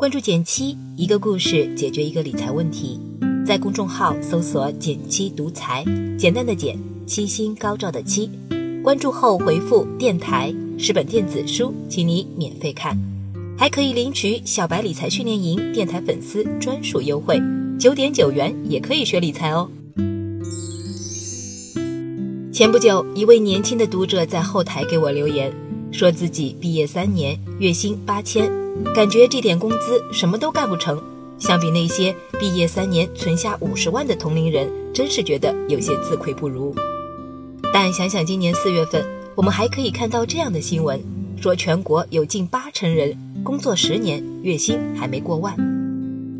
关注减七，一个故事解决一个理财问题。在公众号搜索“减七独裁，简单的简，七星高照的七。关注后回复“电台”是本电子书，请你免费看，还可以领取小白理财训练营电台粉丝专属优惠，九点九元也可以学理财哦。前不久，一位年轻的读者在后台给我留言，说自己毕业三年，月薪八千。感觉这点工资什么都干不成，相比那些毕业三年存下五十万的同龄人，真是觉得有些自愧不如。但想想今年四月份，我们还可以看到这样的新闻，说全国有近八成人工作十年，月薪还没过万。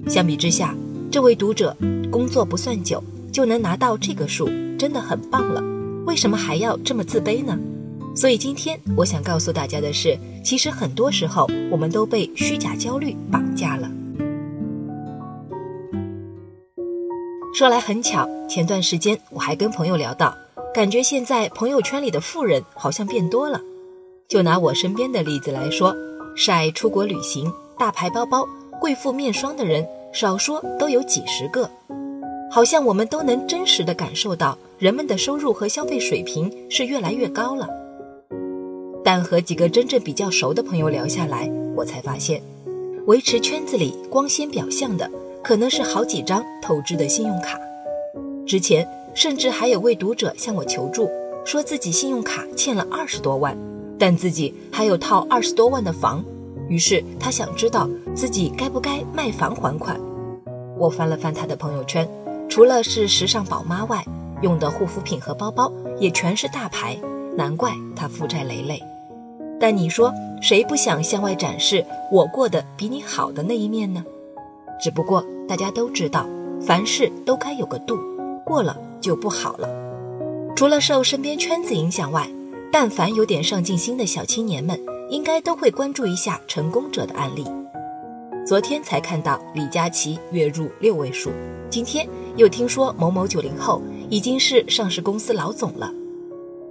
相比之下，这位读者工作不算久就能拿到这个数，真的很棒了。为什么还要这么自卑呢？所以今天我想告诉大家的是，其实很多时候我们都被虚假焦虑绑架了。说来很巧，前段时间我还跟朋友聊到，感觉现在朋友圈里的富人好像变多了。就拿我身边的例子来说，晒出国旅行、大牌包包、贵妇面霜的人，少说都有几十个。好像我们都能真实的感受到，人们的收入和消费水平是越来越高了。但和几个真正比较熟的朋友聊下来，我才发现，维持圈子里光鲜表象的，可能是好几张透支的信用卡。之前甚至还有位读者向我求助，说自己信用卡欠了二十多万，但自己还有套二十多万的房，于是他想知道自己该不该卖房还款。我翻了翻他的朋友圈，除了是时尚宝妈外，用的护肤品和包包也全是大牌。难怪他负债累累，但你说谁不想向外展示我过得比你好的那一面呢？只不过大家都知道，凡事都该有个度，过了就不好了。除了受身边圈子影响外，但凡有点上进心的小青年们，应该都会关注一下成功者的案例。昨天才看到李佳琦月入六位数，今天又听说某某九零后已经是上市公司老总了。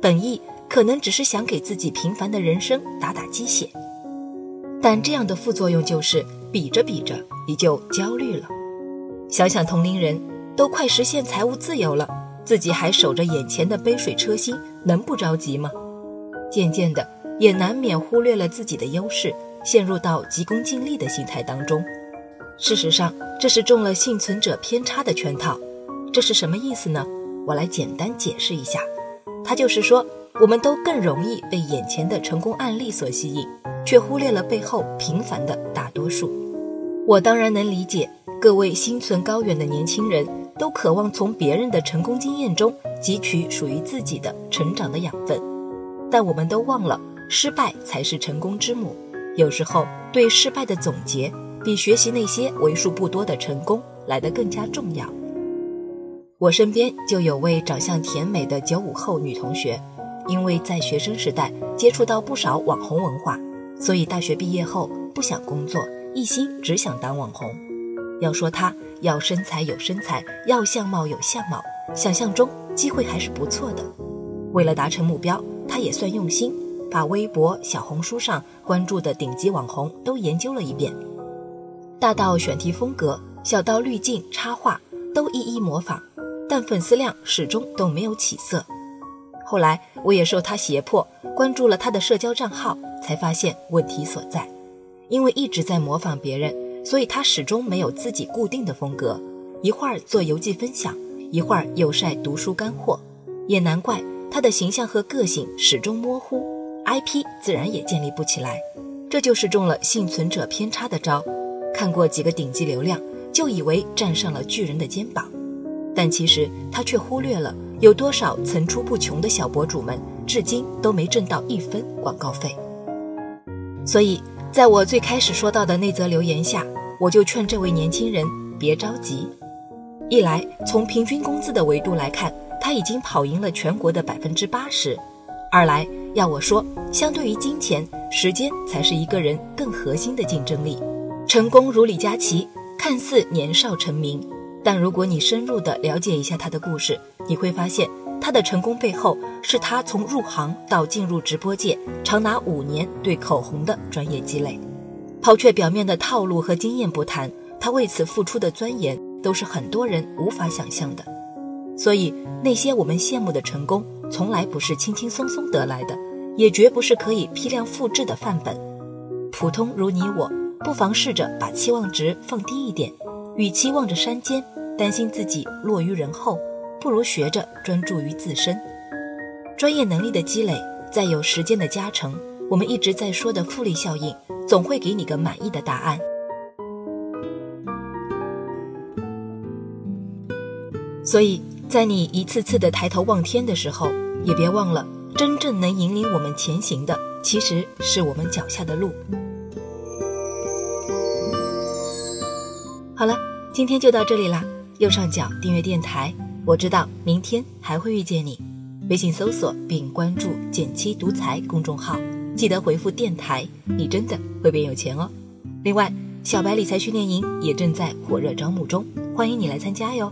本意可能只是想给自己平凡的人生打打鸡血，但这样的副作用就是比着比着你就焦虑了。想想同龄人都快实现财务自由了，自己还守着眼前的杯水车薪，能不着急吗？渐渐的也难免忽略了自己的优势，陷入到急功近利的心态当中。事实上，这是中了幸存者偏差的圈套。这是什么意思呢？我来简单解释一下。他就是说，我们都更容易被眼前的成功案例所吸引，却忽略了背后平凡的大多数。我当然能理解，各位心存高远的年轻人都渴望从别人的成功经验中汲取属于自己的成长的养分，但我们都忘了，失败才是成功之母。有时候，对失败的总结，比学习那些为数不多的成功来得更加重要。我身边就有位长相甜美的九五后女同学，因为在学生时代接触到不少网红文化，所以大学毕业后不想工作，一心只想当网红。要说他要身材有身材，要相貌有相貌，想象中机会还是不错的。为了达成目标，他也算用心，把微博、小红书上关注的顶级网红都研究了一遍，大到选题风格，小到滤镜插画，都一一模仿。但粉丝量始终都没有起色。后来我也受他胁迫，关注了他的社交账号，才发现问题所在。因为一直在模仿别人，所以他始终没有自己固定的风格。一会儿做游记分享，一会儿又晒读书干货。也难怪他的形象和个性始终模糊，IP 自然也建立不起来。这就是中了幸存者偏差的招。看过几个顶级流量，就以为站上了巨人的肩膀。但其实他却忽略了有多少层出不穷的小博主们，至今都没挣到一分广告费。所以，在我最开始说到的那则留言下，我就劝这位年轻人别着急。一来，从平均工资的维度来看，他已经跑赢了全国的百分之八十；二来，要我说，相对于金钱，时间才是一个人更核心的竞争力。成功如李佳琦，看似年少成名。但如果你深入的了解一下他的故事，你会发现他的成功背后是他从入行到进入直播界长达五年对口红的专业积累。抛却表面的套路和经验不谈，他为此付出的钻研都是很多人无法想象的。所以，那些我们羡慕的成功，从来不是轻轻松松得来的，也绝不是可以批量复制的范本。普通如你我，不妨试着把期望值放低一点。与其望着山尖，担心自己落于人后，不如学着专注于自身。专业能力的积累，再有时间的加成，我们一直在说的复利效应，总会给你个满意的答案。所以在你一次次的抬头望天的时候，也别忘了，真正能引领我们前行的，其实是我们脚下的路。好了。今天就到这里啦，右上角订阅电台，我知道明天还会遇见你。微信搜索并关注“减七独裁”公众号，记得回复“电台”，你真的会变有钱哦。另外，小白理财训练营也正在火热招募中，欢迎你来参加哟。